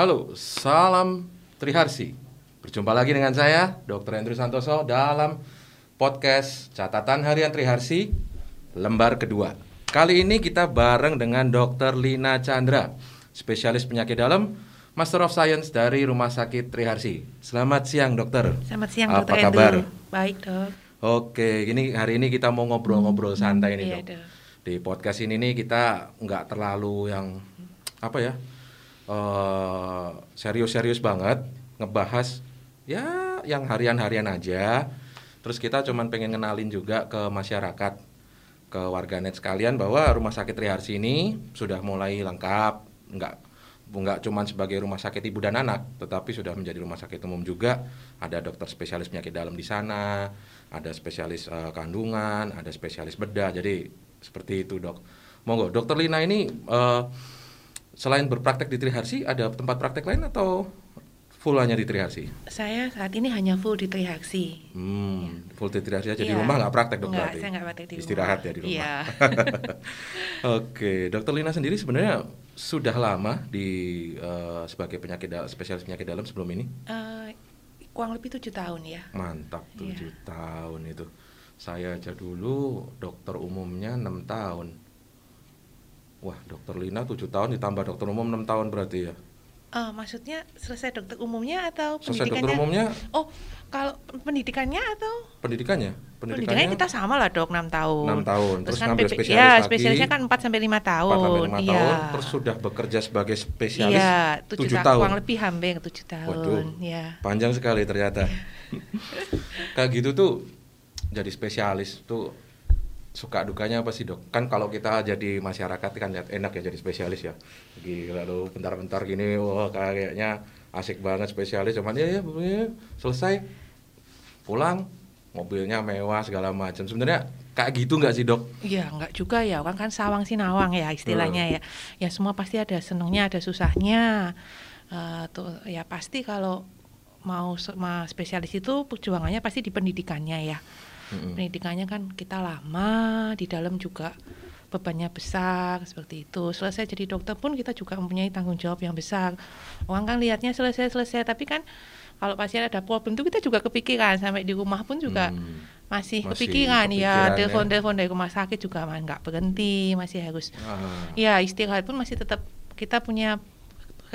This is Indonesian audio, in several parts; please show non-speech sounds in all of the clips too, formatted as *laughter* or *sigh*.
Halo, salam Triharsi. Berjumpa lagi dengan saya, Dr. Andrew Santoso dalam podcast Catatan Harian Triharsi lembar kedua. Kali ini kita bareng dengan Dr. Lina Chandra, spesialis penyakit dalam, Master of Science dari Rumah Sakit Triharsi. Selamat siang, dokter. Selamat siang, Apa Dokter kabar? Andrew. Baik, Dok. Oke, ini hari ini kita mau ngobrol-ngobrol santai nih, Iya, dok. Dok. Di podcast ini nih kita nggak terlalu yang apa ya eh, serius-serius banget ngebahas ya yang harian-harian aja. Terus kita cuman pengen kenalin juga ke masyarakat, ke warganet sekalian bahwa Rumah Sakit Triharsi ini sudah mulai lengkap, nggak nggak cuman sebagai rumah sakit ibu dan anak, tetapi sudah menjadi rumah sakit umum juga. Ada dokter spesialis penyakit dalam di sana, ada spesialis eh, kandungan, ada spesialis bedah. Jadi seperti itu dok. Monggo, dokter Lina ini eh, selain berpraktek di Triharsi, ada tempat praktek lain atau full hanya di Triharsi? Saya saat ini hanya full di Trihaksi. Hmm, full di Triharsi aja di Iya. rumah nggak praktek dok Enggak, berarti? saya nggak praktek di rumah. Istirahat ya di rumah. Iya. *laughs* Oke, dokter Lina sendiri sebenarnya sudah lama di eh, sebagai penyakit da- spesialis penyakit dalam sebelum ini? Eh, kurang lebih tujuh tahun ya. Mantap, Iya. tujuh tahun itu. Saya aja dulu dokter umumnya enam tahun. Wah, dokter Lina tujuh tahun ditambah dokter umum enam tahun berarti ya. Eh, maksudnya selesai dokter umumnya atau Selesai dokter pendidikannya? umumnya, Oh, kalau pendidikannya atau pendidikannya? pendidikannya kita sama lah dok 6 tahun. enam tahun. Terus, kan ngambil spesialis ya, lagi. spesialisnya kan 4 sampai 5 tahun. empat sampai lima iya. tahun. Terus sudah bekerja sebagai spesialis Iya, tujuh tujuh tahun. Kurang lebih hampir 7 tahun. Waduh. Ya. Panjang sekali ternyata. *laughs* Kayak gitu tuh jadi spesialis tuh suka dukanya apa sih dok? Kan kalau kita jadi masyarakat kan lihat enak ya jadi spesialis ya. Gila lu bentar-bentar gini wah kayaknya asik banget spesialis cuman ya ya ya, selesai pulang mobilnya mewah segala macam. Sebenarnya kayak gitu nggak sih dok? Iya, enggak juga ya. Orang kan sawang sinawang ya istilahnya ya. Ya semua pasti ada senangnya, ada susahnya. Eh, tuh ya pasti kalau mau spesialis itu perjuangannya pasti di pendidikannya ya. Mm-mm. Pendidikannya kan kita lama, di dalam juga bebannya besar seperti itu. Selesai jadi dokter pun kita juga mempunyai tanggung jawab yang besar. Orang kan lihatnya selesai-selesai, tapi kan kalau pasien ada problem itu kita juga kepikiran sampai di rumah pun juga Hmm. masih, Masih kepikiran kepikiran ya ya. telepon-telepon dari rumah sakit juga nggak berhenti masih harus Ah. ya istirahat pun masih tetap kita punya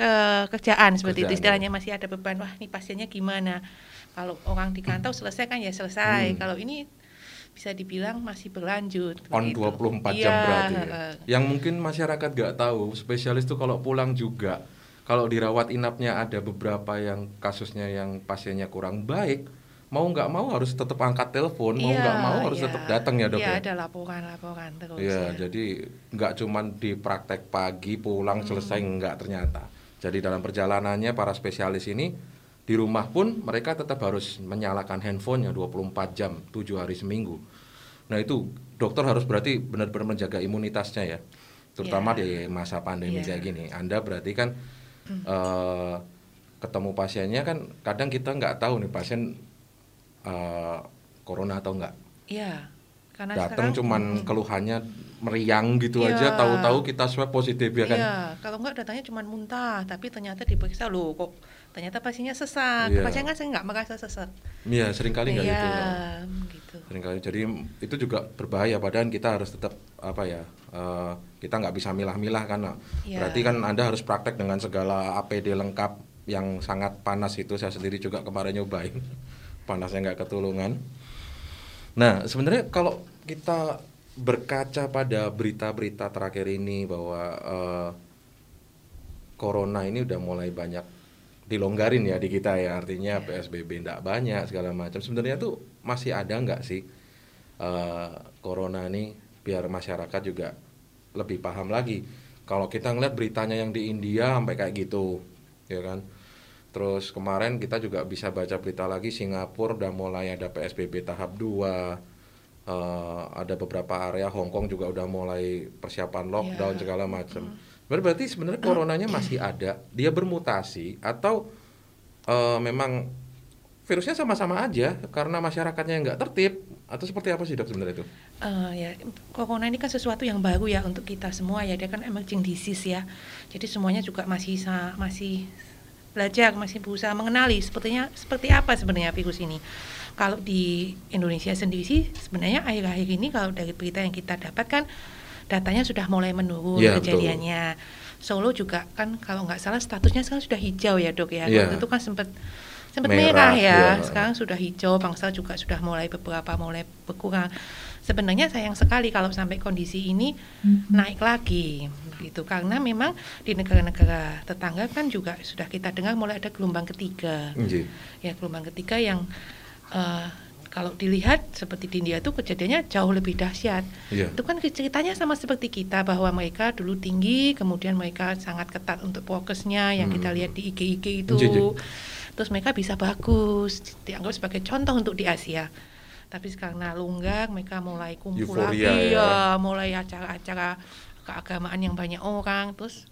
eh, kerjaan seperti Kerjaan, itu istilahnya masih ada beban wah ini pasiennya gimana kalau orang di kantau selesai kan ya selesai Hmm. kalau ini bisa dibilang masih berlanjut on begitu. 24 jam Iya, berarti ya. Yang mungkin masyarakat nggak tahu, spesialis tuh kalau pulang juga kalau dirawat inapnya ada beberapa yang kasusnya yang pasiennya kurang baik, mau nggak mau harus tetap angkat telepon, mau Iya, nggak mau harus iya. tetap datang ya dok Iya, ya. ada laporan-laporan terus Iya, ya. jadi nggak cuman di praktek pagi pulang Hmm. selesai nggak ternyata. Jadi dalam perjalanannya para spesialis ini di rumah pun mereka tetap harus menyalakan handphonenya 24 jam, 7 hari seminggu. Nah itu dokter harus berarti benar-benar menjaga imunitasnya ya, terutama Iya. di masa pandemi Iya. kayak gini. Anda berarti kan eh, ketemu pasiennya kan kadang kita nggak tahu nih pasien eh, corona atau nggak Iya, karena datang sekarang cuman mm, keluhannya meriang gitu Iya. aja tahu-tahu kita swab positif ya kan Iya, kalau enggak datanya cuma muntah, tapi ternyata diperiksa loh kok ternyata pasiennya sesak. Iya. Pasien kan saya nggak merasa sesak. iya sering kali nggak iya, gitu gitu. sering kali jadi itu juga berbahaya padahal kita harus tetap apa ya eh, kita nggak bisa milah-milah kan Iya. berarti kan anda harus praktek dengan segala APD lengkap yang sangat panas itu saya sendiri juga kemarin nyobain *laughs* panasnya nggak ketulungan nah sebenarnya kalau kita berkaca pada berita-berita terakhir ini bahwa eh, corona ini udah mulai banyak dilonggarin ya di kita ya. Artinya PSBB tidak banyak segala macam. Sebenarnya tuh masih ada nggak sih eh, corona ini biar masyarakat juga lebih paham lagi? Kalau kita ngeliat beritanya yang di India sampai kayak gitu ya kan? Terus kemarin kita juga bisa baca berita lagi Singapura udah mulai ada PSBB tahap 2 Eh, ada beberapa area Hong Kong juga udah mulai persiapan lockdown Iya. segala macam berarti sebenarnya coronanya masih ada dia bermutasi atau eh, memang virusnya sama-sama aja karena masyarakatnya yang nggak tertib atau seperti apa sih dok sebenarnya itu? Eh, ya, corona ini kan sesuatu yang baru ya untuk kita semua ya. Dia kan emerging disease ya. Jadi semuanya juga masih masih belajar, masih berusaha mengenali sepertinya seperti apa sebenarnya virus ini. Kalau di Indonesia sendiri sih sebenarnya akhir-akhir ini kalau dari berita yang kita dapatkan datanya sudah mulai menurun Ya, kejadiannya. Solo juga kan kalau nggak salah statusnya sekarang sudah hijau ya dok ya. Ya. Waktu itu kan sempat sempat Merah, merah, ya. ya. Sekarang sudah hijau, bangsa juga sudah mulai beberapa mulai berkurang. Sebenarnya sayang sekali kalau sampai kondisi ini naik lagi gitu karena memang di negara-negara tetangga kan juga sudah kita dengar mulai ada gelombang ketiga Nggih. ya gelombang ketiga yang eh, kalau dilihat seperti di India itu kejadiannya jauh lebih dahsyat Iya. itu kan ceritanya sama seperti kita bahwa mereka dulu tinggi kemudian mereka sangat ketat untuk prokesnya yang kita Hmm. lihat di IG-IG itu Iya, iya. terus mereka bisa bagus dianggap sebagai contoh untuk di Asia tapi karena longgar mereka mulai kumpul Euforia lagi ya. ya mulai acara-acara keagamaan yang banyak orang terus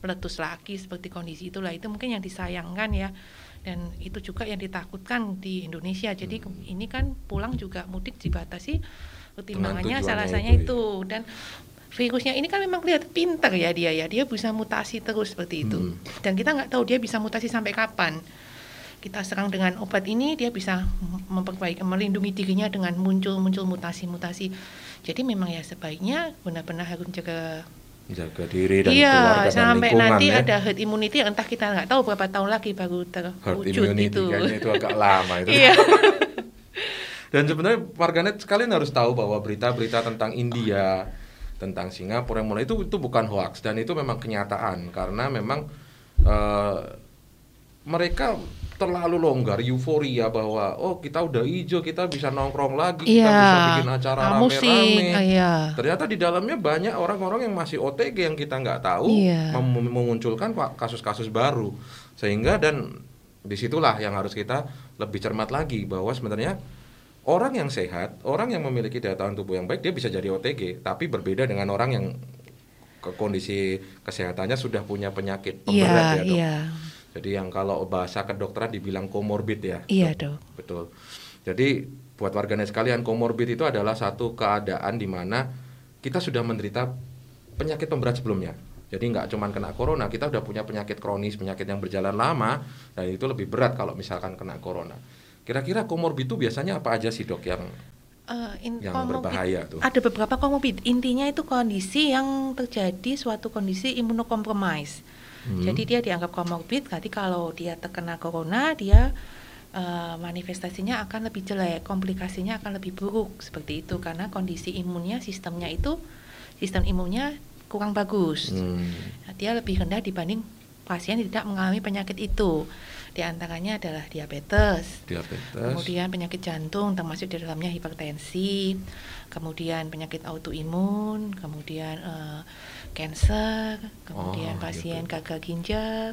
meletus lagi seperti kondisi itulah itu mungkin yang disayangkan ya dan itu juga yang ditakutkan di Indonesia. Jadi ke- ini kan pulang juga mudik dibatasi. Pertimbangannya salah itu, satunya ya. itu dan virusnya ini kan memang kelihatan pintar ya dia ya. Dia bisa mutasi terus seperti itu. Hmm. dan kita nggak tahu dia bisa mutasi sampai kapan. Kita serang dengan obat ini dia bisa mem- memperbaiki melindungi dirinya dengan muncul muncul mutasi-mutasi. Jadi memang ya sebaiknya benar-benar harus jaga Jaga diri dan iya keluarga dan sampai lingkungan nanti ya. ada herd immunity entah kita nggak tahu berapa tahun lagi baru herd terwujud immunity itu kayaknya itu agak *laughs* lama itu. iya *laughs* Dan sebenarnya warganet sekalian harus tahu bahwa berita-berita tentang India, tentang Singapura yang mulai itu itu bukan hoax dan itu memang kenyataan karena memang eh, mereka terlalu longgar euforia bahwa oh kita udah hijau kita bisa nongkrong lagi kita bisa bikin acara rame-rame. ah, iya. Ternyata di dalamnya banyak orang-orang yang masih OTG yang kita nggak tahu Iya. mem- memunculkan kasus-kasus baru. Sehingga dan di situlah yang harus kita lebih cermat lagi bahwa sebenarnya orang yang sehat orang yang memiliki daya tahan tubuh yang baik dia bisa jadi OTG tapi berbeda dengan orang yang ke kondisi kesehatannya sudah punya penyakit pemberat iya ya dok. iya jadi yang kalau bahasa kedokteran dibilang komorbid ya iya dok. Betul. Jadi buat warganet sekalian komorbid itu adalah satu keadaan di mana kita sudah menderita penyakit pemberat sebelumnya. Jadi nggak cuma kena corona, kita udah punya penyakit kronis, penyakit yang berjalan lama, dan itu lebih berat kalau misalkan kena corona. Kira-kira komorbid itu biasanya apa aja sih dok yang Eh, in- yang komorbid- berbahaya tuh? ada beberapa komorbid intinya itu kondisi yang terjadi suatu kondisi imunokompromis Hmm. jadi dia dianggap komorbid berarti kalau dia terkena corona dia eh, manifestasinya akan lebih jelek komplikasinya akan lebih buruk seperti itu karena kondisi imunnya sistemnya itu sistem imunnya kurang bagus Hmm. Nah, dia lebih rendah dibanding pasien yang tidak mengalami penyakit itu di antaranya adalah diabetes Diabetes. Kemudian penyakit jantung termasuk di dalamnya hipertensi, kemudian penyakit autoimun, kemudian eh, cancer, kemudian Oh, pasien gitu. gagal ginjal,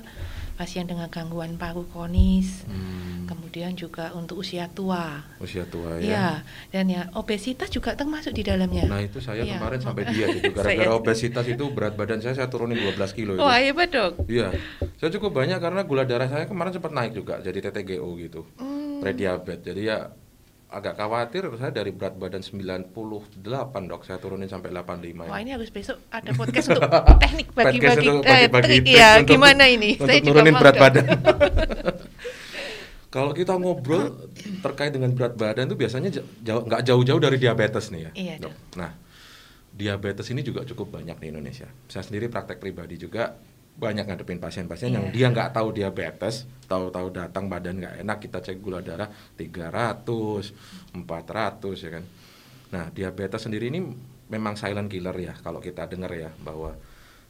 pasien dengan gangguan paru kronis, Hmm. kemudian juga untuk usia tua. Usia tua ya. Ya, dan ya obesitas juga termasuk di dalamnya. Nah itu saya Iya. kemarin sampai diet itu *laughs* gara-gara obesitas itu berat badan saya saya turunin 12 kilo itu. Wah, hebat dok. Iya, saya cukup banyak karena gula darah saya kemarin sempat naik juga jadi TTGO gitu, Hmm. prediabetes. Jadi ya agak khawatir saya dari berat badan 98 dok, saya turunin sampai 85. Wah ini harus besok ada podcast untuk *laughs* teknik bagi-bagi eh, trik ya untuk- gimana ini? Untuk Saya juga nurunin berat badan. *laughs* Kalau kita ngobrol terkait dengan berat badan itu biasanya jauh nggak jauh-jauh dari diabetes nih ya. Iya, dok. Nah, diabetes ini juga cukup banyak di Indonesia. Saya sendiri praktek pribadi juga banyak ngadepin pasien-pasien yang Iya. dia nggak tahu diabetes, tahu-tahu datang badan nggak enak, kita cek gula darah 300, 400 ya kan. Nah, diabetes sendiri ini memang silent killer ya kalau kita dengar ya bahwa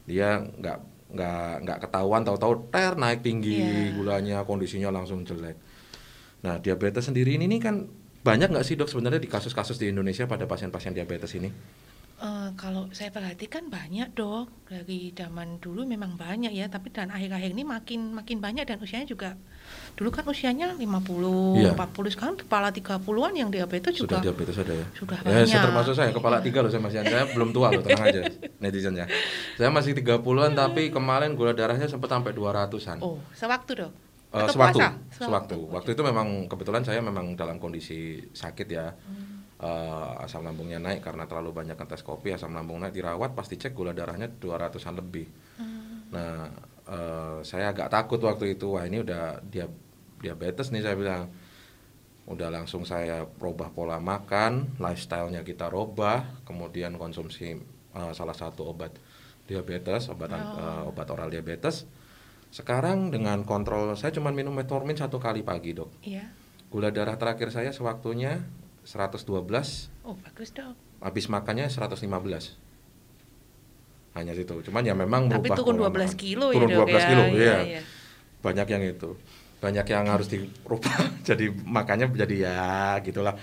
dia nggak nggak nggak ketahuan tahu-tahu ter naik tinggi Iya. gulanya kondisinya langsung jelek. Nah, diabetes sendiri ini, ini kan banyak nggak sih dok sebenarnya di kasus-kasus di Indonesia pada pasien-pasien diabetes ini? Eh, kalau saya perhatikan banyak dok dari zaman dulu memang banyak ya tapi dan akhir-akhir ini makin makin banyak dan usianya juga dulu kan usianya 50 Iya. 40 sekarang kepala 30-an yang diabetes Sudah juga diabetes ada ya? sudah Ya, saya banyak. termasuk saya kepala Iya. tiga loh saya masih saya belum tua loh tenang aja *laughs* netizen ya. Saya masih 30-an tapi kemarin gula darahnya sempat sampai 200-an. oh sewaktu dok Eh, Atau sewaktu, puasa? sewaktu. Waktu itu memang kebetulan saya memang dalam kondisi sakit ya. Hmm. Eh, asam lambungnya naik karena terlalu banyak ngetes kopi, asam lambung naik dirawat, pasti cek gula darahnya 200-an lebih. Hmm. Nah, eh, saya agak takut waktu itu wah ini udah dia diabetes nih saya bilang udah langsung saya rubah pola makan lifestyle-nya kita robah kemudian konsumsi eh, salah satu obat diabetes obat eh, obat oral diabetes sekarang dengan kontrol saya cuma minum metformin satu kali pagi dok Iya. gula darah terakhir saya sewaktunya 112 Oh, bagus dong. habis makannya 115 hanya situ cuman ya memang Tapi merubah turun pola 12 makan. kilo ya, turun Dok, 12 ya. kilo Iya, iya. iya. banyak yang itu banyak yang harus dirubah *laughs* jadi makanya jadi ya gitulah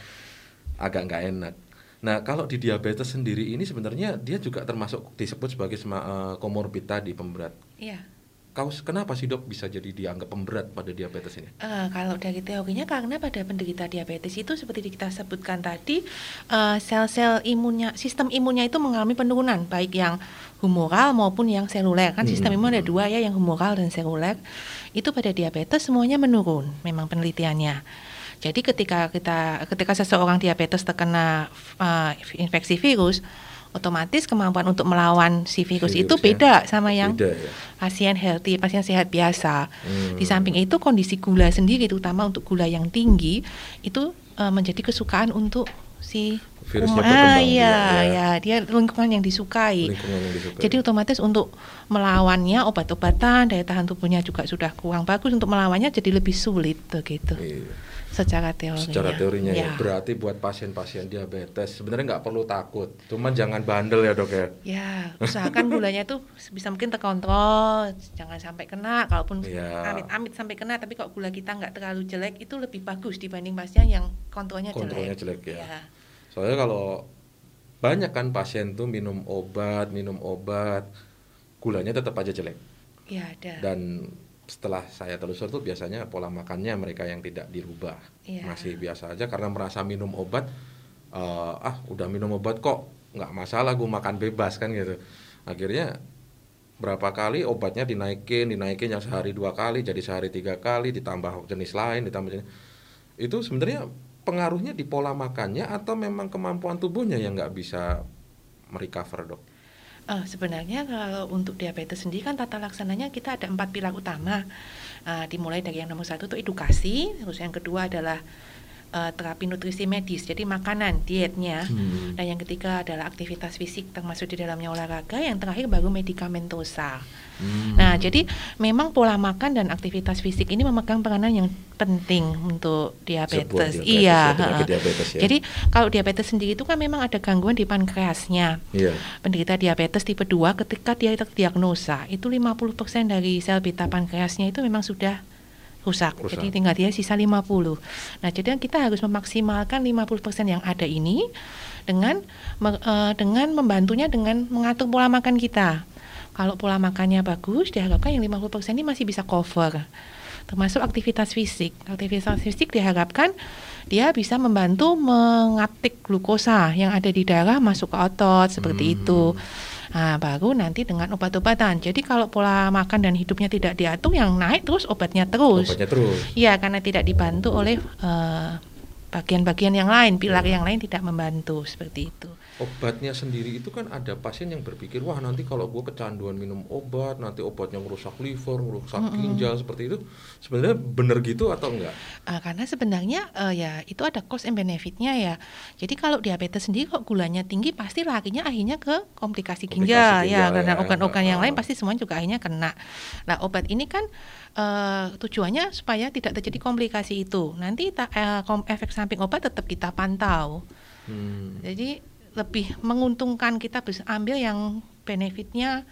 agak nggak enak nah kalau di diabetes sendiri ini sebenarnya dia juga termasuk disebut sebagai eh, komorbid tadi pemberat Iya. Kau kenapa sih dok bisa jadi dianggap pemberat pada diabetes ini? Eh, kalau dari teorinya karena pada penderita diabetes itu seperti kita sebutkan tadi eh, sel-sel imunnya sistem imunnya itu mengalami penurunan baik yang humoral maupun yang seluler. Kan sistem Hmm. imun ada dua ya yang humoral dan seluler. Itu pada diabetes semuanya menurun memang penelitiannya. Jadi ketika kita ketika seseorang diabetes terkena eh, infeksi virus otomatis kemampuan untuk melawan si virus itu beda sama yang beda ya pasien healthy, pasien sehat biasa. Hmm. Di samping itu kondisi gula sendiri terutama untuk gula yang tinggi itu eh, menjadi kesukaan untuk si Virusnya ah, iya, ya. ya, dia lingkungan yang disukai. lingkungan yang disukai Jadi otomatis untuk melawannya obat-obatan daya tahan tubuhnya juga sudah kurang bagus untuk melawannya jadi lebih sulit begitu Iya. Secara teorinya. secara teorinya ya. ya. berarti buat pasien-pasien diabetes sebenarnya nggak perlu takut cuman jangan bandel ya dok ya Ya, usahakan gulanya itu bisa mungkin terkontrol, jangan sampai kena. Kalaupun Iya. amit-amit sampai kena, tapi kalau gula kita nggak terlalu jelek, itu lebih bagus dibanding pasien yang kontrolnya, kontrolnya jelek. jelek ya Ya. soalnya kalau banyak kan pasien tuh minum obat minum obat gulanya tetap aja jelek Ya, ada. dan setelah saya telusur tuh biasanya pola makannya mereka yang tidak dirubah. Iya. masih biasa aja karena merasa minum obat eh, ah udah minum obat kok nggak masalah gue makan bebas kan gitu. Akhirnya berapa kali obatnya dinaikin dinaikin yang sehari dua kali jadi sehari tiga kali ditambah jenis lain ditambah jenis. Itu sebenarnya pengaruhnya di pola makannya atau memang kemampuan tubuhnya yang nggak bisa merecover dok Eh, sebenarnya kalau untuk diabetes sendiri kan tata laksananya kita ada empat pilar utama. Eh, dimulai dari yang nomor satu itu edukasi, terus yang kedua adalah eh, terapi nutrisi medis, jadi makanan, dietnya. Hmm. Dan yang ketiga adalah aktivitas fisik termasuk di dalamnya olahraga, yang terakhir baru medikamentosa. Hmm. Nah, jadi memang pola makan dan aktivitas fisik ini memegang peranan yang penting untuk diabetes. diabetes iya, ya, diabetes ya. Jadi kalau diabetes sendiri itu kan memang ada gangguan di pankreasnya. iya Penderita diabetes tipe 2 ketika dia terdiagnosa, itu 50% dari sel beta pankreasnya itu memang sudah rusak. Rusak. Jadi tinggal dia sisa 50. Nah, jadi kita harus memaksimalkan 50% yang ada ini dengan eh, dengan membantunya dengan mengatur pola makan kita. Kalau pola makannya bagus, diharapkan yang 50% ini masih bisa cover. Termasuk aktivitas fisik. Aktivitas fisik diharapkan dia bisa membantu mengaptik glukosa yang ada di darah masuk ke otot seperti Hmm. itu. Nah, baru nanti dengan obat-obatan. Jadi kalau pola makan dan hidupnya tidak diatur, yang naik terus obatnya terus. obatnya terus Iya, karena tidak dibantu oleh eh, bagian-bagian yang lain, pilar Ya. yang lain tidak membantu seperti itu. Obatnya sendiri itu kan ada pasien yang berpikir wah nanti kalau gue kecanduan minum obat nanti obatnya merusak liver merusak ginjal seperti itu sebenarnya benar gitu atau enggak Ah, karena sebenarnya eh, ya itu ada cost and benefitnya ya. Jadi kalau diabetes sendiri kok gulanya tinggi pasti larinya akhirnya ke komplikasi Komplikasi ginjal, ginjal ya karena ya. organ-organ yang lain Ah. pasti semuanya juga akhirnya kena. Nah obat ini kan eh, tujuannya supaya tidak terjadi komplikasi itu. Nanti ta- kom- efek samping obat tetap kita pantau. Hmm. Jadi lebih menguntungkan kita bisa ambil yang benefitnya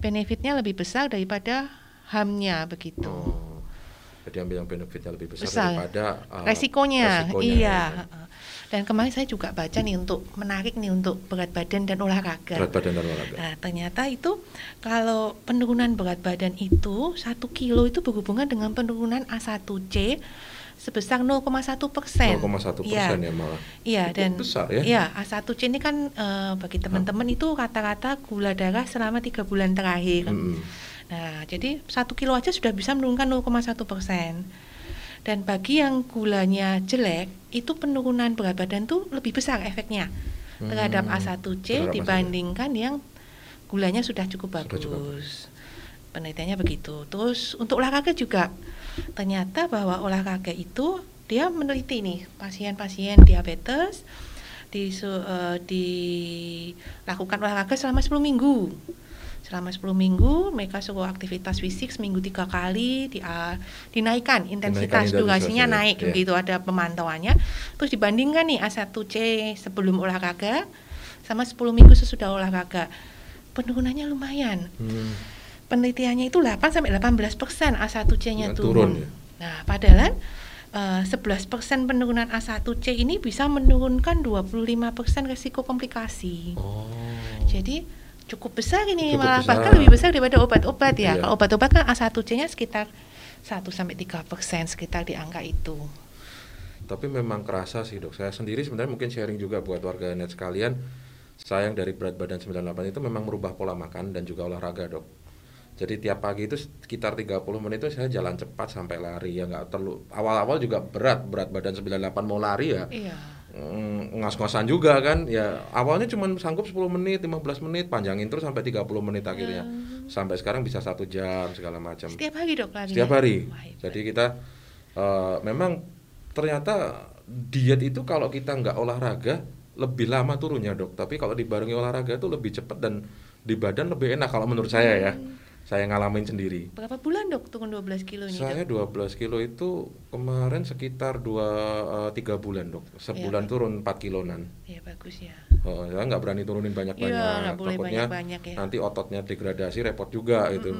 benefitnya lebih besar daripada hamnya begitu. Oh. Jadi ambil yang benefitnya lebih besar, Besar. daripada uh, resikonya, resikonya, iya. ya. Dan kemarin saya juga baca nih untuk menarik nih untuk berat badan dan olahraga. Berat badan dan olahraga. Nah, ternyata itu kalau penurunan berat badan itu satu kilo itu berhubungan dengan penurunan A1C sebesar 0,1 persen. 0,1 Iya. persen ya malah. Iya dan besar ya. Iya A1C ini kan eh, bagi teman-teman itu rata-rata gula darah selama tiga bulan terakhir. Mm-mm. Nah, jadi satu kilo aja sudah bisa menurunkan 0,1 persen. Dan bagi yang gulanya jelek, itu penurunan berat badan tuh lebih besar efeknya terhadap Hmm, A1C terhadap A1C. dibandingkan yang gulanya sudah cukup Sudah bagus. cukup penelitiannya begitu. Terus untuk olahraga juga ternyata bahwa olahraga itu dia meneliti nih pasien-pasien diabetes di uh, dilakukan olahraga selama 10 minggu selama 10 minggu mereka suruh aktivitas fisik seminggu tiga kali di, uh, dinaikkan intensitas durasinya naik ya. begitu ada pemantauannya terus dibandingkan nih A1C sebelum olahraga sama 10 minggu sesudah olahraga penurunannya lumayan hmm. Penelitiannya itu 8 sampai 18 persen A1C-nya turun, turun ya? nah padahal uh, 11 persen penurunan A1C ini bisa menurunkan 25 persen resiko komplikasi oh. jadi cukup besar ini cukup malah besar. bahkan lebih besar daripada obat-obat ya. Iya. Kalau obat-obat kan A1C-nya sekitar 1 sampai 3 persen sekitar di angka itu. Tapi memang kerasa sih dok. Saya sendiri sebenarnya mungkin sharing juga buat warga net sekalian. Saya yang dari berat badan 98 itu memang merubah pola makan dan juga olahraga dok. Jadi tiap pagi itu sekitar 30 menit itu saya jalan cepat sampai lari ya nggak terlalu awal-awal juga berat berat badan 98 mau lari ya. Iya. Mm, ngas-ngasan juga kan ya. Awalnya cuma sanggup 10 menit 15 menit panjangin terus sampai 30 menit akhirnya. Hmm. sampai sekarang bisa satu jam segala macam. Setiap hari dok lagi setiap hari. Wah, jadi kita uh, memang ternyata diet itu kalau kita nggak olahraga lebih lama turunnya dok. Tapi kalau dibarengi olahraga itu lebih cepat dan di badan lebih enak kalau menurut saya ya. Hmm saya ngalamin sendiri. Berapa bulan dok turun 12 kilo ini? Saya dok? 12 kilo itu kemarin sekitar dua uh, tiga bulan dok. Sebulan ya, turun 4 kilonan. Iya bagus ya. Oh, saya nggak berani turunin banyak-banyak. Iya, Takutnya banyak, ya. nanti ototnya degradasi repot juga mm -hmm. itu.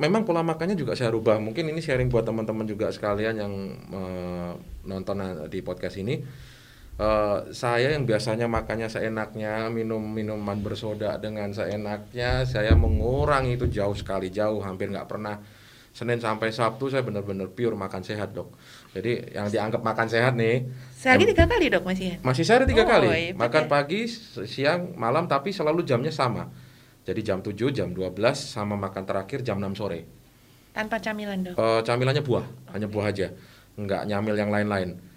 Memang pola makannya juga saya rubah. Mungkin ini sharing buat teman-teman juga sekalian yang uh, nonton di podcast ini Uh, saya yang biasanya makannya seenaknya, minum minuman bersoda dengan seenaknya, saya mengurangi itu jauh sekali, jauh hampir nggak pernah. Senin sampai Sabtu saya benar-benar pure makan sehat dok. Jadi yang dianggap makan sehat nih. Sehari tiga kali dok masih? Masih sehari tiga oh, kali. Iya, makan ya. pagi, siang, malam, tapi selalu jamnya sama. Jadi jam 7, jam 12, sama makan terakhir jam 6 sore. Tanpa camilan dok? Uh, camilannya buah, okay. hanya buah aja. Nggak nyamil yang lain-lain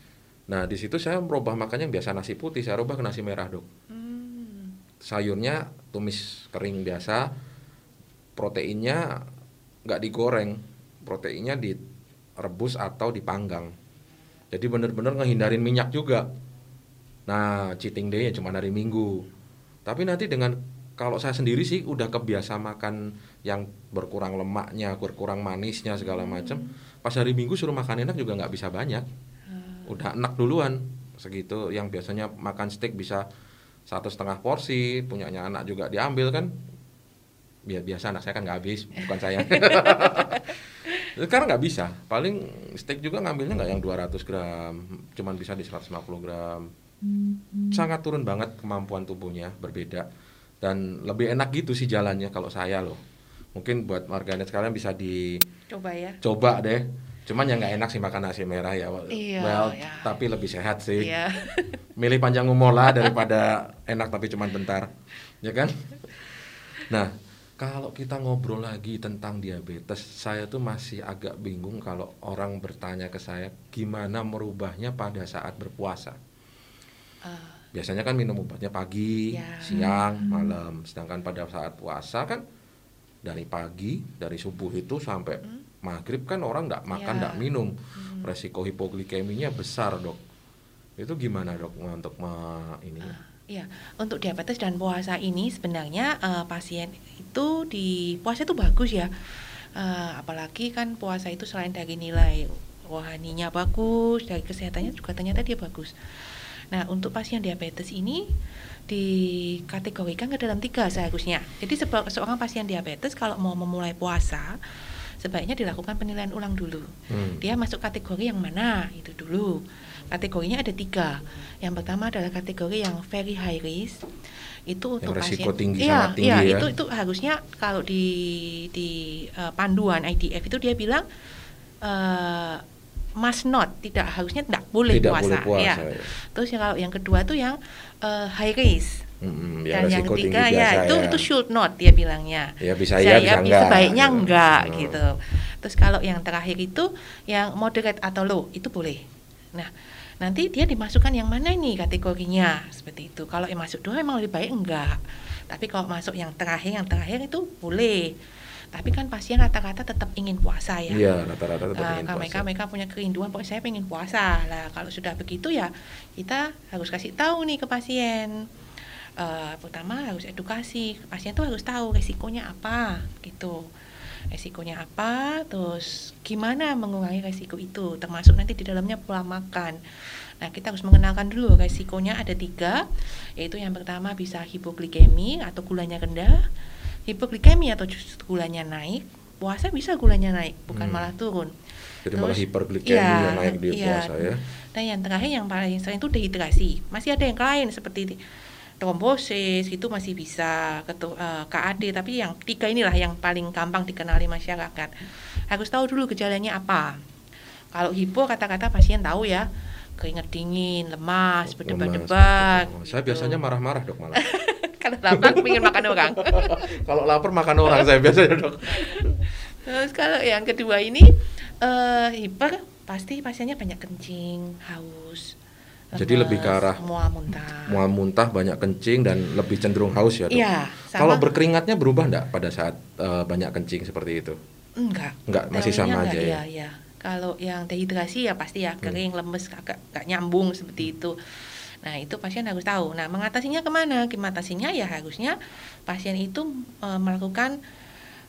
Nah di situ saya merubah makannya yang biasa nasi putih, saya rubah ke nasi merah dok. Hmm. Sayurnya tumis kering biasa, proteinnya nggak digoreng, proteinnya direbus atau dipanggang. Jadi benar-benar ngehindarin minyak juga. Nah cheating day ya cuma hari Minggu. Tapi nanti dengan kalau saya sendiri sih udah kebiasa makan yang berkurang lemaknya, berkurang manisnya segala macam. Hmm. Pas hari Minggu suruh makan enak juga nggak bisa banyak udah enak duluan. Segitu. Yang biasanya makan steak bisa satu setengah porsi punyanya anak juga diambil kan. Biar biasa anak saya kan nggak habis bukan saya. *laughs* Sekarang nggak bisa. Paling steak juga ngambilnya nggak yang 200 gram cuman bisa di 150 gram. Sangat turun banget kemampuan tubuhnya berbeda. Dan lebih enak gitu sih jalannya kalau saya loh. Mungkin buat warganet sekalian bisa dicoba ya. coba deh Cuman yang nggak enak sih makan nasi merah ya. Iya, well, ya. tapi lebih sehat sih. Iya. *laughs* Milih panjang umur lah daripada enak tapi cuma bentar. Ya kan? Nah, kalau kita ngobrol lagi tentang diabetes, saya tuh masih agak bingung kalau orang bertanya ke saya gimana merubahnya pada saat berpuasa. Uh, Biasanya kan minum obatnya pagi, ya. siang, malam. Sedangkan pada saat puasa kan dari pagi, dari subuh itu sampai hmm maghrib kan orang nggak makan nggak yeah. minum hmm. resiko hipoglikeminya besar dok itu gimana dok untuk ini uh, ya untuk diabetes dan puasa ini sebenarnya uh, pasien itu di puasa itu bagus ya uh, apalagi kan puasa itu selain dari nilai rohaninya bagus dari kesehatannya juga ternyata dia bagus nah untuk pasien diabetes ini dikategorikan ke dalam tiga seharusnya. Jadi seorang pasien diabetes kalau mau memulai puasa sebaiknya dilakukan penilaian ulang dulu. Hmm. Dia masuk kategori yang mana itu dulu. Kategorinya ada tiga. Yang pertama adalah kategori yang very high risk. Itu untuk yang pasien. tinggi iya, tinggi iya, ya. itu itu harusnya kalau di di uh, panduan IDF itu dia bilang uh, must not tidak harusnya tidak boleh tidak puasa, boleh puasa ya. ya. Terus yang kalau yang kedua itu yang uh, high risk Hmm, ya, Dan yang ketiga ya itu ya. itu should not dia bilangnya. Ya bisa ya, bisa enggak. Sebaiknya gitu. enggak hmm. gitu. Terus kalau yang terakhir itu yang moderate atau low itu boleh. Nah, nanti dia dimasukkan yang mana ini kategorinya seperti itu. Kalau yang masuk dua memang lebih baik enggak. Tapi kalau masuk yang terakhir yang terakhir itu boleh. Tapi kan pasien rata-rata tetap ingin puasa ya. Iya, rata-rata tetap Nah, ingin kalau puasa. mereka mereka punya kerinduan, pokoknya saya pengen puasa. Lah, kalau sudah begitu ya kita harus kasih tahu nih ke pasien. Eh, pertama harus edukasi, pasien tuh harus tahu resikonya apa, gitu. Resikonya apa, terus gimana mengurangi resiko itu, termasuk nanti di dalamnya pola makan. Nah, kita harus mengenalkan dulu resikonya ada tiga, yaitu yang pertama bisa hipoglikemi atau gulanya rendah, hipoglikemi atau justru gulanya naik, puasa bisa gulanya naik, bukan Hmm. malah turun. Jadi malah Terus, hiperglikemi iya, yang naik di iya. puasa ya. Dan yang terakhir yang paling sering itu dehidrasi. Masih ada yang lain seperti trombosis itu masih bisa ketu, eh, KAD tapi yang tiga inilah yang paling gampang dikenali masyarakat. Harus tahu dulu gejalanya apa. Kalau hipo kata-kata pasien tahu ya keringat dingin, lemas, berdebar-debar. Lemas, Saya gitu. biasanya marah-marah dok malah. *laughs* Kalau lapar pengen makan orang. *laughs* Kalau lapar makan orang saya biasanya dok. Terus kalau yang kedua ini eh hiper pasti pasiennya banyak kencing, haus. Jadi lebih ke lemes, arah mual muntah. Mual muntah, banyak kencing dan lebih cenderung haus ya dok. Iya, Kalau berkeringatnya berubah enggak pada saat eh, banyak kencing seperti itu? Enggak. Enggak, masih sama enggak, aja ya? Iya, iya. Kalau yang dehidrasi ya pasti ya kering, lemes, agak gak nyambung seperti itu. Nah itu pasien harus tahu. Nah mengatasinya ke mana? Mengatasinya ya harusnya pasien itu eh, melakukan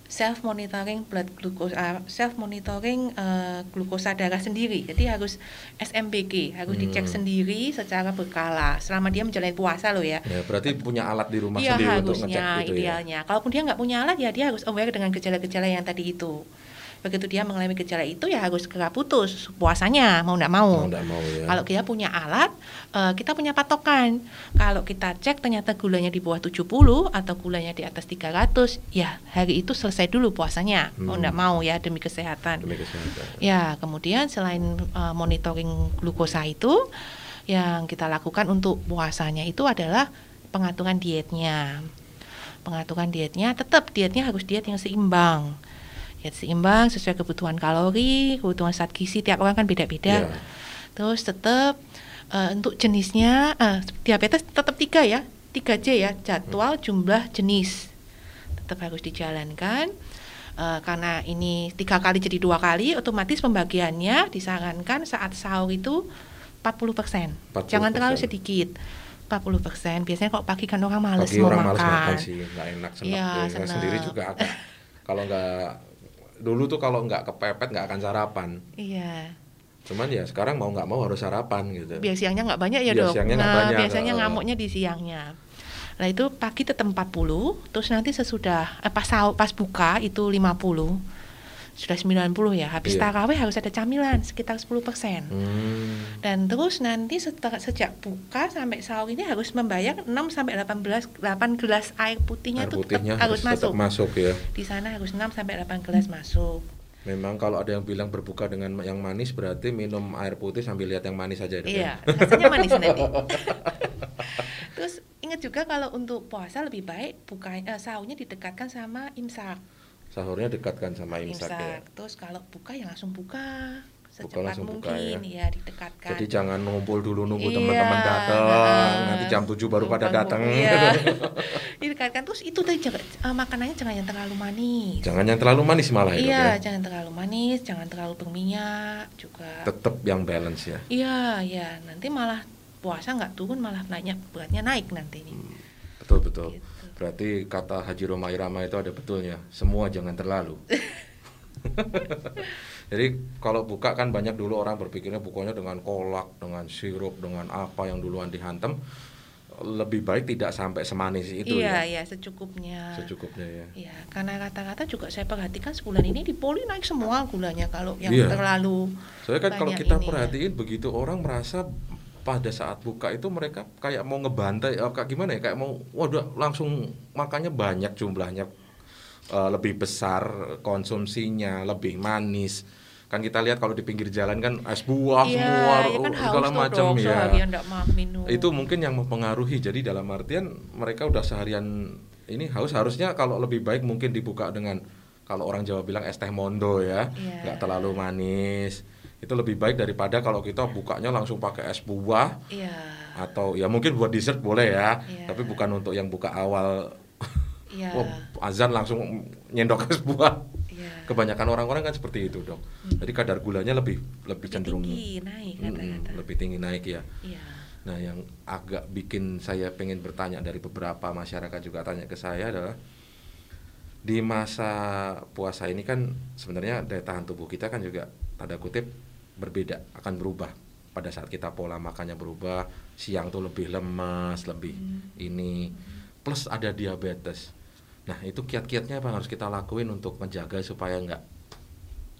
self monitoring blood glucose, self monitoring glukosa darah sendiri. Jadi harus SMBG, harus dicek Hmm. sendiri secara berkala selama dia menjalani puasa loh ya. Ya, berarti punya alat di rumah Iya sendiri untuk ngecek harusnya gitu ya. idealnya. Kalaupun dia nggak punya alat ya dia harus aware dengan gejala-gejala yang tadi itu. Begitu dia mengalami gejala itu ya harus segera putus puasanya mau nggak Mau mau. mau ya. Kalau dia punya alat, eh, kita punya patokan. Kalau kita cek ternyata gulanya di bawah 70 atau gulanya di atas 300, ya hari itu selesai dulu puasanya. Mau Hmm. nggak mau ya demi kesehatan. Demi kesehatan. Ya, kemudian selain uh, monitoring glukosa itu, yang kita lakukan untuk puasanya itu adalah pengaturan dietnya. Pengaturan dietnya tetap dietnya harus diet yang seimbang. Diet seimbang sesuai kebutuhan kalori, kebutuhan zat gizi tiap orang kan beda-beda. Iya. Terus tetap uh, untuk jenisnya uh, diabetes tetap tiga ya, 3J ya, jadwal, jumlah, jenis. Tetap harus dijalankan. Uh, karena ini tiga kali jadi dua kali, otomatis pembagiannya disarankan saat sahur itu 40%. 40%. Jangan terlalu sedikit. 40%. Biasanya kalau pagi kan orang males Pagi mau orang malas makan. makan sih, nggak enak senang. Iya, senang. sendiri juga agak kalau nggak dulu tuh kalau nggak kepepet nggak akan sarapan. Iya. Cuman ya sekarang mau nggak mau harus sarapan gitu. Biar siangnya nggak banyak ya Biar dok. siangnya nah, banyak, biasanya ngamuknya di siangnya. Nah itu pagi tetap 40, terus nanti sesudah eh, pas pas buka itu 50, sudah 90 ya. Habis Iya. taraweh harus ada camilan sekitar 10 Hmm. Dan terus nanti setelah, sejak buka sampai sahur ini harus membayar 6 sampai 18 8 gelas air putihnya Air itu tetap putihnya harus tetap masuk. masuk ya. Di sana harus 6 sampai 8 gelas masuk. Memang kalau ada yang bilang berbuka dengan yang manis berarti minum air putih sambil lihat yang manis aja. Dok, ya? Iya, rasanya manis nanti. *laughs* Terus ingat juga kalau untuk puasa lebih baik buka eh, sahurnya didekatkan sama imsak. Sahurnya dekatkan sama imsak, ya. Terus kalau buka ya langsung buka Buka secepat langsung buka, mungkin ya. ya. didekatkan. Jadi jangan ngumpul dulu nunggu Iya, teman-teman datang, heeh. nanti jam 7 baru pada datang. Iya. *laughs* didekatkan terus itu tadi jangan, eh, makanannya jangan yang terlalu manis. jangan yang terlalu manis malah ya, Iya, ya. jangan terlalu manis, jangan terlalu berminyak juga. Tetap yang balance ya. Iya, ya nanti malah puasa nggak turun malah naiknya beratnya naik nanti nih. Betul betul. Gitu. Berarti kata Haji Roma Irama itu ada betulnya. Semua jangan terlalu. *laughs* Jadi kalau buka kan banyak dulu orang berpikirnya bukanya dengan kolak, dengan sirup, dengan apa yang duluan dihantam. Lebih baik tidak sampai semanis itu iya, ya. iya secukupnya. Secukupnya ya. Iya, karena rata-rata juga saya perhatikan sebulan ini di poli naik semua gulanya kalau yang Iya. terlalu Soalnya kan kalau kita ya. perhatiin begitu orang merasa pada saat buka itu mereka kayak mau ngebantai eh, kayak gimana ya? Kayak mau waduh langsung makannya banyak jumlahnya eh, lebih besar konsumsinya lebih manis. Kan kita lihat kalau di pinggir jalan kan es buah Iya, semua ya kan segala macam dok, ya. seharian nggak makan minum. itu mungkin yang mempengaruhi. Jadi dalam artian mereka udah seharian ini haus harusnya kalau lebih baik mungkin dibuka dengan kalau orang Jawa bilang es teh mondo ya. Iya. nggak terlalu manis itu lebih baik daripada kalau kita bukanya langsung pakai es buah Iya. atau ya mungkin buat dessert boleh ya Iya. tapi bukan untuk yang buka awal Iya. *laughs* wah azan langsung nyendok es buah. Iya. Kebanyakan orang-orang kan seperti itu dok. Jadi kadar gulanya lebih lebih cenderung tinggi naik Mm-mm, kata-kata. lebih tinggi naik ya. Iya. Nah, yang agak bikin saya pengen bertanya dari beberapa masyarakat juga tanya ke saya adalah di masa puasa ini kan sebenarnya daya tahan tubuh kita kan juga tanda kutip berbeda, akan berubah pada saat kita pola makannya berubah, siang tuh lebih lemas, lebih ini plus ada diabetes. Nah, itu kiat-kiatnya apa yang harus kita lakuin untuk menjaga supaya nggak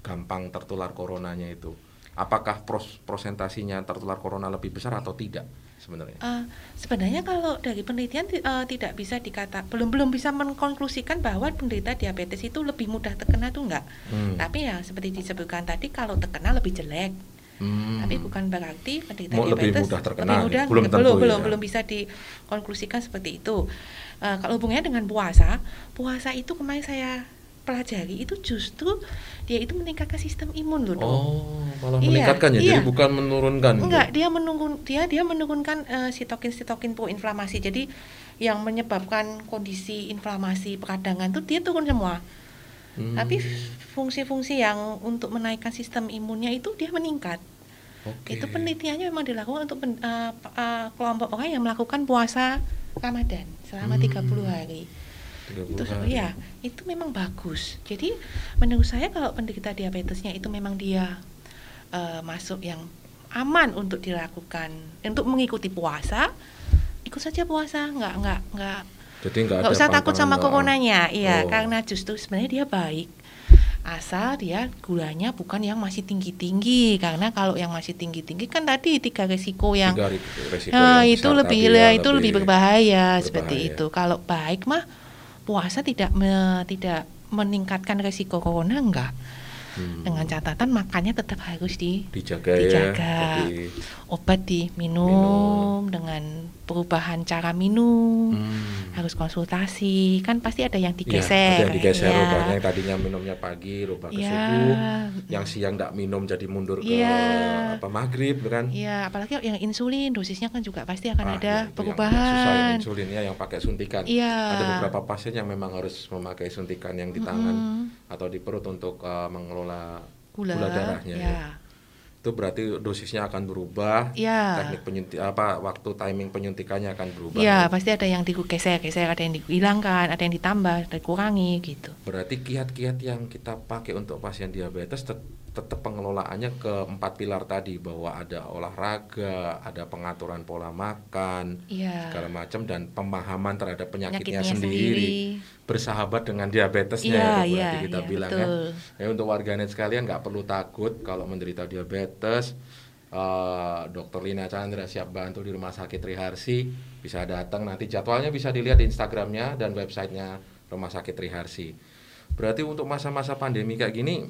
gampang tertular coronanya itu? Apakah pros prosentasinya tertular corona lebih besar atau tidak sebenarnya? Eh, sebenarnya kalau dari penelitian ti- eh, tidak bisa dikata belum belum bisa mengkonklusikan bahwa penderita diabetes itu lebih mudah terkena tuh enggak. Hmm. Tapi ya seperti disebutkan tadi kalau terkena lebih jelek. Hmm. Tapi bukan berarti penderita Mau lebih diabetes mudah terkena, lebih mudah, belum tentu belum ya. belum belum bisa dikonklusikan seperti itu. Eh, kalau hubungannya dengan puasa, puasa itu kemarin saya pelajari itu justru dia itu meningkatkan sistem imun loh. Dok. Oh, malah Iya, meningkatkan ya, jadi iya. bukan menurunkan. gitu? Enggak, dia menurun dia dia menurunkan eh, sitokin-sitokin proinflamasi. Jadi yang menyebabkan kondisi inflamasi peradangan itu dia turun semua. Hmm. Tapi fungsi-fungsi yang untuk menaikkan sistem imunnya itu dia meningkat. Oke. Itu penelitiannya memang dilakukan untuk pen- p- eh, kelompok orang yang melakukan puasa Ramadan selama Hmm. 30 hari. 30 Itu hari. ya, itu memang bagus. Jadi menurut saya kalau penderita diabetesnya itu memang dia eh, masuk yang aman untuk dilakukan untuk mengikuti puasa, ikut saja puasa, nggak nggak nggak Jadi nggak nggak usah takut sama coronanya, iya Oh. karena justru sebenarnya dia baik asal dia gulanya bukan yang masih tinggi tinggi karena kalau yang masih tinggi tinggi kan tadi tiga resiko yang Tiga resiko Nah, yang itu lebih ya, itu lebih berbahaya, seperti berbahaya. itu. Kalau baik mah puasa tidak me- tidak meningkatkan resiko corona enggak. Hmm. Dengan catatan makannya tetap harus di dijaga, dijaga. ya. Obat diminum dengan perubahan cara minum. hmm. Harus konsultasi. Kan pasti ada yang Iya, digeser. ada yang digeser ya. obatnya yang tadinya minumnya pagi rubah ke Iya. subuh, yang siang tidak minum jadi mundur ke Iya. apa maghrib kan? Iya, apalagi yang insulin dosisnya kan juga pasti akan Ah, ada iya, itu yang susah perubahan. yang insulinnya yang pakai suntikan. Iya. Ada beberapa pasien yang memang harus memakai suntikan yang di tangan Mm-mm. Atau di perut untuk uh, mengelola Gula, darahnya. ya. ya. Itu berarti dosisnya akan berubah. Iya. Teknik penyuntik apa waktu timing penyuntikannya akan berubah. Iya, pasti ada yang digeser-geser, ada yang dihilangkan, ada yang ditambah, ada yang dikurangi gitu. Berarti kiat-kiat yang kita pakai untuk pasien diabetes tetap pengelolaannya ke empat pilar tadi bahwa ada olahraga, ada pengaturan pola makan, Iya. segala macam dan pemahaman terhadap penyakitnya, Penyakitnya sendiri. sendiri. bersahabat dengan diabetesnya Iya, ya, Dok, iya, berarti kita iya, bilang betul. ya. Ya untuk warganet sekalian nggak perlu takut kalau menderita diabetes. Eh, Dokter Lina Chandra siap bantu di Rumah Sakit Triharsi. Bisa datang nanti jadwalnya bisa dilihat di Instagramnya dan websitenya Rumah Sakit Triharsi. Berarti untuk masa-masa pandemi kayak gini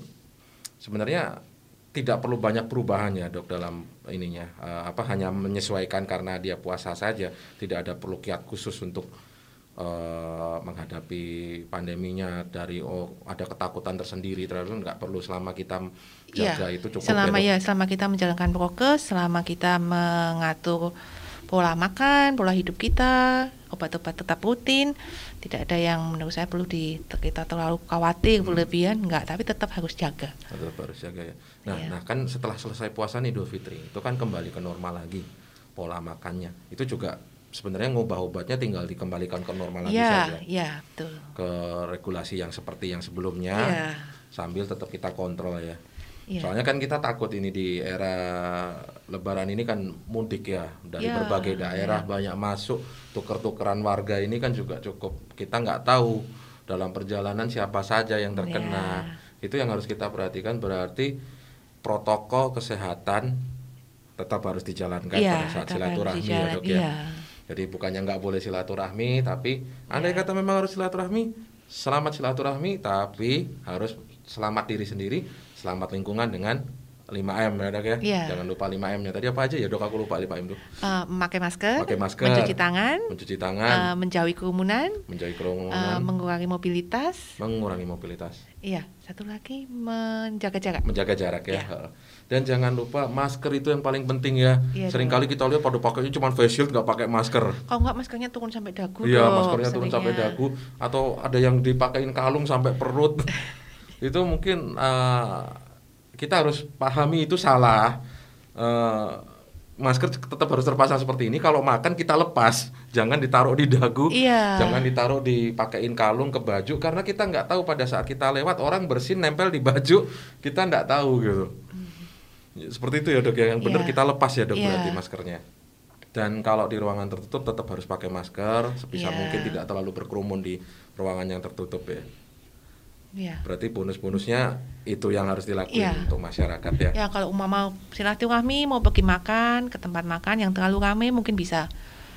sebenarnya tidak perlu banyak perubahan ya dok dalam ininya. Eh, apa hanya menyesuaikan karena dia puasa saja. Tidak ada perlu kiat khusus untuk eh, menghadapi pandeminya dari oh ada ketakutan tersendiri terlalu nggak perlu. Selama kita jaga itu cukup selama ya, ya, selama kita menjalankan prokes, selama kita mengatur pola makan, pola hidup kita, obat-obat tetap rutin, tidak ada yang menurut saya perlu di kita terlalu khawatir Hmm. berlebihan, enggak, tapi tetap harus jaga. Tetap harus jaga ya nah Iya. nah kan setelah selesai puasa nih Idul Fitri itu kan kembali ke normal lagi pola makannya itu juga sebenarnya ngubah obatnya tinggal dikembalikan ke normal lagi saja Iya, iya, betul. ke regulasi yang seperti yang sebelumnya Iya. sambil tetap kita kontrol ya. Iya. Soalnya kan kita takut ini di era Lebaran ini kan mudik ya dari Iya, berbagai daerah iya. banyak masuk tuker-tukeran warga ini kan juga cukup kita nggak tahu dalam perjalanan siapa saja yang terkena. Iya. Itu yang harus kita perhatikan berarti protokol kesehatan tetap harus dijalankan Iya, pada saat silaturahmi ya dok ya. iya. Jadi bukannya nggak boleh silaturahmi, tapi andai Iya. kata memang harus silaturahmi, selamat silaturahmi, tapi harus selamat diri sendiri, selamat lingkungan dengan 5M ya dok ya. Iya. Jangan lupa 5M-nya. Tadi apa aja ya dok? Aku lupa 5M tuh. Eh, memakai masker, masker, mencuci tangan, mencuci tangan, menjauhi kerumunan, menjauhi kerumunan, mengurangi mobilitas. mengurangi mobilitas, Iya, satu lagi menjaga jarak. menjaga jarak ya. Iya. Heeh. Dan jangan lupa masker itu yang paling penting ya. Iya, Seringkali kita lihat pada pakainya cuma face shield nggak pakai masker. Kalau nggak maskernya turun sampai dagu. Iya, maskernya turun sampai dagu atau ada yang dipakein kalung sampai perut. *laughs* itu mungkin eh, kita harus pahami itu salah. Eh, masker tetap harus terpasang seperti ini. Kalau makan kita lepas, jangan ditaruh di dagu, Iya. jangan ditaruh dipakein kalung ke baju karena kita nggak tahu pada saat kita lewat orang bersin nempel di baju kita nggak tahu gitu. Ya, Seperti itu ya dok ya. Yang benar Iya. kita lepas ya dok Iya. berarti maskernya. Dan kalau di ruangan tertutup tetap harus pakai masker, sebisa Iya. mungkin tidak terlalu berkerumun di ruangan yang tertutup ya. Iya. Berarti bonus-bonusnya itu yang harus dilakukan Iya. untuk masyarakat ya. Ya kalau umah mau silaturahmi mau pergi makan ke tempat makan yang terlalu ramai mungkin bisa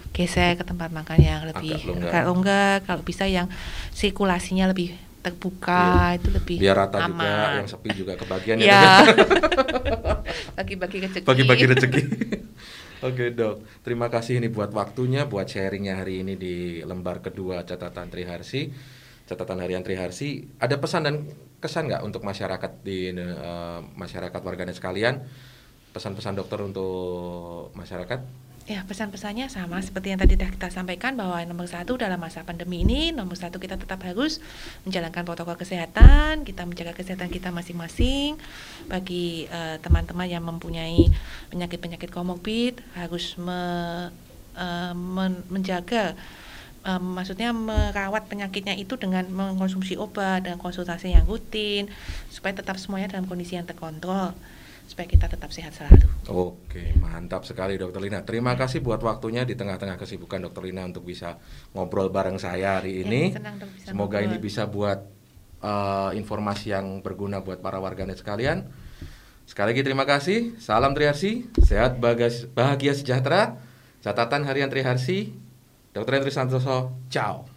geser ke tempat makan yang lebih Agak longgar. agak longgar. Kalau bisa yang sirkulasinya lebih terbuka itu lebih Iya. Biar rata juga, aman. yang sepi juga kebagian ya. ya. *laughs* Bagi-bagi rezeki. Bagi-bagi rezeki. *laughs* Oke dok, terima kasih ini buat waktunya, buat sharingnya hari ini di lembar kedua catatan Triharsi, catatan harian Triharsi. Ada pesan dan kesan nggak untuk masyarakat di eh, masyarakat warganet sekalian? Pesan-pesan dokter untuk masyarakat? Ya, pesan-pesannya sama seperti yang tadi telah kita sampaikan bahwa nomor satu dalam masa pandemi ini, nomor satu kita tetap harus menjalankan protokol kesehatan, kita menjaga kesehatan kita masing-masing. Bagi eh, teman-teman yang mempunyai penyakit-penyakit komorbid harus me- eh, men- menjaga eh, maksudnya merawat penyakitnya itu dengan mengkonsumsi obat dan konsultasi yang rutin supaya tetap semuanya dalam kondisi yang terkontrol supaya kita tetap sehat selalu. Oke, mantap sekali Dokter Lina. Terima kasih buat waktunya di tengah-tengah kesibukan Dokter Lina untuk bisa ngobrol bareng saya hari Ya, ini. senang dong bisa Semoga ini ngobrol. bisa buat eh, informasi yang berguna buat para warganet sekalian. Sekali lagi terima kasih. Salam Triharsi, sehat bagas- bahagia sejahtera. Catatan harian Triharsi, Dr. Henry Santoso. Ciao.